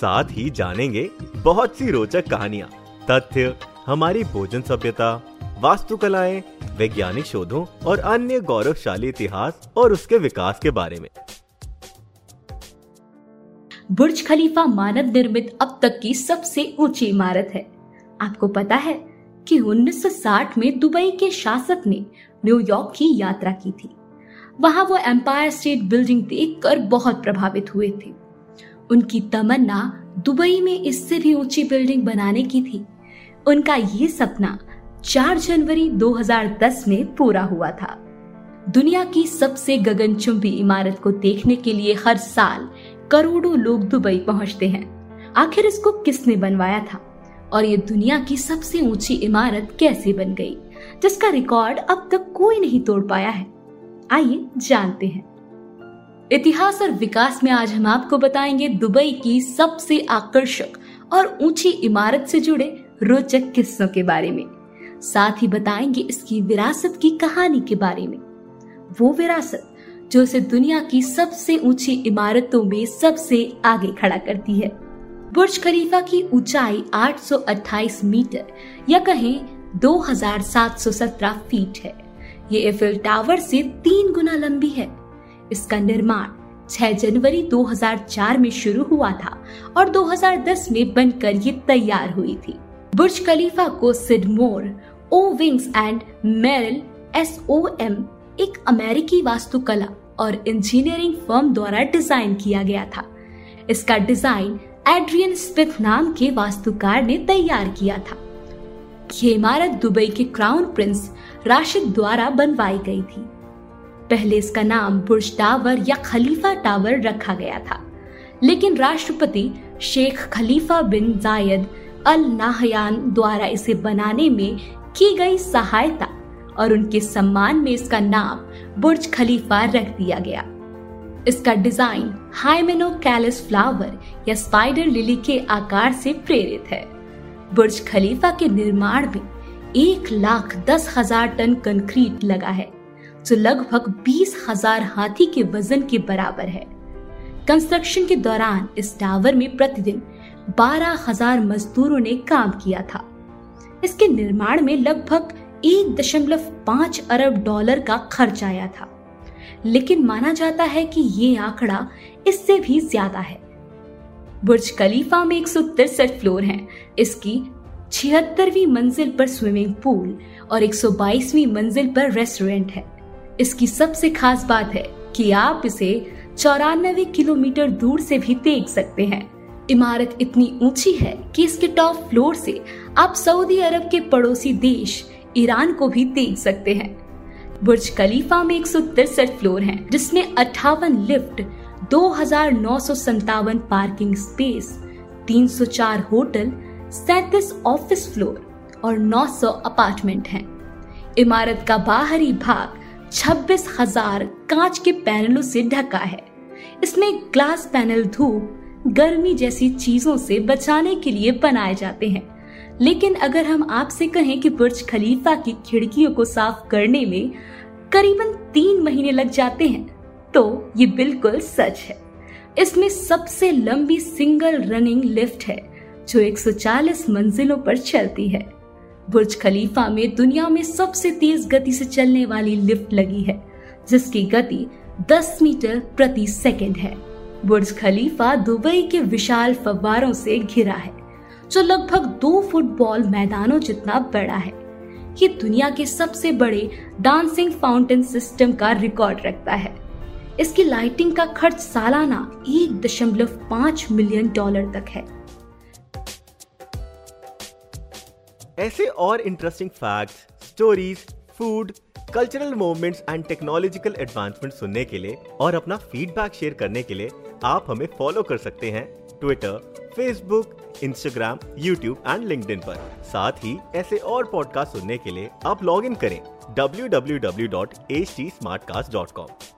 साथ ही जानेंगे बहुत सी रोचक कहानियाँ, तथ्य, हमारी भोजन सभ्यता, वास्तुकलाएँ, वैज्ञानिक शोधों और अन्य गौरवशाली इतिहास और उसके विकास के बारे में। बुर्ज खलीफा मानव निर्मित अब तक की सबसे ऊँची इमारत है। आपको पता है कि 1960 में दुबई के शासक ने न्यूयॉर्क की यात्रा की थी। वहाँ वो एम्पायर स्टेट बिल्डिंग देखकर बहुत प्रभावित हुए थे। उनकी तमन्ना दुबई में इससे भी ऊँची बिल्डिंग बनाने की थी। उनका ये सपना 4 जनवरी 2010 में पूरा हुआ था। दुनिया की सबसे गगनचुंबी इमारत को देखने के लिए हर साल करोड़ों लोग दुबई पहुँचते हैं। आखिर इसको किसने बनवाया था? और ये दुनिया की सबसे ऊँची इमारत कैसे बन गई, जिसका रिकॉर्ड अब तक कोई नहीं तोड़ पाया है? आइए जानते हैं। इतिहास और विकास में आज हम आपको बताएँगे दुबई की सबसे आकर्षक और ऊँची इमारत से जुड़े रोचक किस्सों के बारे में। साथ ही बताएँगे इसकी विरासत की कहानी के बारे में। वो विरासत, जो इसे दुनिया की सबसे ऊँची इमारतों में सबसे आगे खड़ा करती है। बुर्ज खलीफा की ऊंचाई 828 मीटर या कहें 2717 फीट है। ये एफिल टावर से तीन गुना लंबी है। इसका निर्माण 6 जनवरी 2004 में शुरू हुआ था और 2010 में बनकर ये तैयार हुई थी। बुर्ज खलीफा को Skidmore Owings and Merrill, S O M, एक अमेरिकी वास्तुकला और इंजीनियरिंग फर्म द्वारा डिज़ाइन किया गया था। इसका डिज़ाइन एड्रियन स्मिथ नाम के वास्तुकार ने तैयार किया था। ये इमारत दुबई के क्राउन प्रिंस राशिद द्वारा बनवाई गई थी। पहले इसका नाम बुर्ज टावर या खलीफा टावर रखा गया था। लेकिन राष्ट्रपति शेख खलीफा बिन जायद अल नाहयान द्वारा इसे बनाने में की गई सहायता और उनके सम्मान में इसका नाम बुर्ज खलीफा रख दिया गया। इसका डिज़ाइन हाइमेनो कैलिस फ्लावर या स्पाइडर लिली के आकार से प्रेरित है। बुर्ज खलीफा के निर्माण में एक लाख दस हज़ार टन कंक्रीट लगा है। जो लगभग बीस हज़ार हाथी के वज़न के बराबर है। कंस्ट्रक्शन के दौरान इस टावर में प्रतिदिन बारह हज़ार मजदूरों ने काम किया था। इसके निर्माण में लगभग एक दशमलव पाँच अरब डॉलर का खर्च आया था। लेकिन माना जाता है कि ये आंकड़ा इससे भी ज़्यादा है। बुर्ज खलीफा में एक फ्लोर हैं। इसकी छिहत्तरवीं मंजिल पर स्विमिंग पूल और 122वीं मंजिल पर रेस्टोरेंट है। इसकी सबसे खास बात है कि आप इसे चौरानवे किलोमीटर दूर से भी देख सकते हैं इमारत इतनी ऊँची है कि इसके टॉप फ्लोर से आप सऊदी अरब के पड़ोसी देश ईरान को भी देख सकते हैं बुर्ज खलीफा में एक फ्लोर हैं, जिसमें अट्ठावन लिफ्ट दो पार्किंग स्पेस 304 होटल सैतीस ऑफ़िस फ्लोर और 900 अपार्टमेंट हैं। इमारत का बाहरी भाग छब्बीस हज़ार कांच के पैनलों से ढका है। इसमें ग्लास पैनल धूप, गर्मी जैसी चीज़ों से बचाने के लिए बनाए जाते हैं। लेकिन अगर हम आपसे कहें कि बुर्ज खलीफा की खिड़कियों को साफ़ करने में करीबन तीन महीने लग जाते हैं तो ये बिल्कुल सच है। इसमें सबसे लंबी सिंगल रनिंग लिफ्ट है, जो 140 मंजिलों पर चलती है। बुर्ज खलीफा में दुनिया में सबसे तेज गति से चलने वाली लिफ्ट लगी है, जिसकी गति 10 मीटर प्रति सेकंड है। बुर्ज खलीफा दुबई के विशाल फव्वारों से घिरा है, जो लगभग दो फुटबॉल मैदानों जितना बड़ा है। ये दुनिया के सबसे बड़े डांसिंग फाउंटेन सिस्टम का रिकॉर्ड रखता है। इसकी लाइटिंग का खर्च सालाना एक दशमलव पाँच मिलियन डॉलर तक है। ऐसे और interesting facts, stories food cultural movements and technological advancement सुनने के लिए और अपना फीडबैक शेयर करने के लिए आप हमें फॉलो कर सकते हैं Twitter Facebook Instagram YouTube and LinkedIn पर। साथ ही ऐसे और पॉडकास्ट सुनने के लिए आप लॉग इन करें www.htsmartcast.com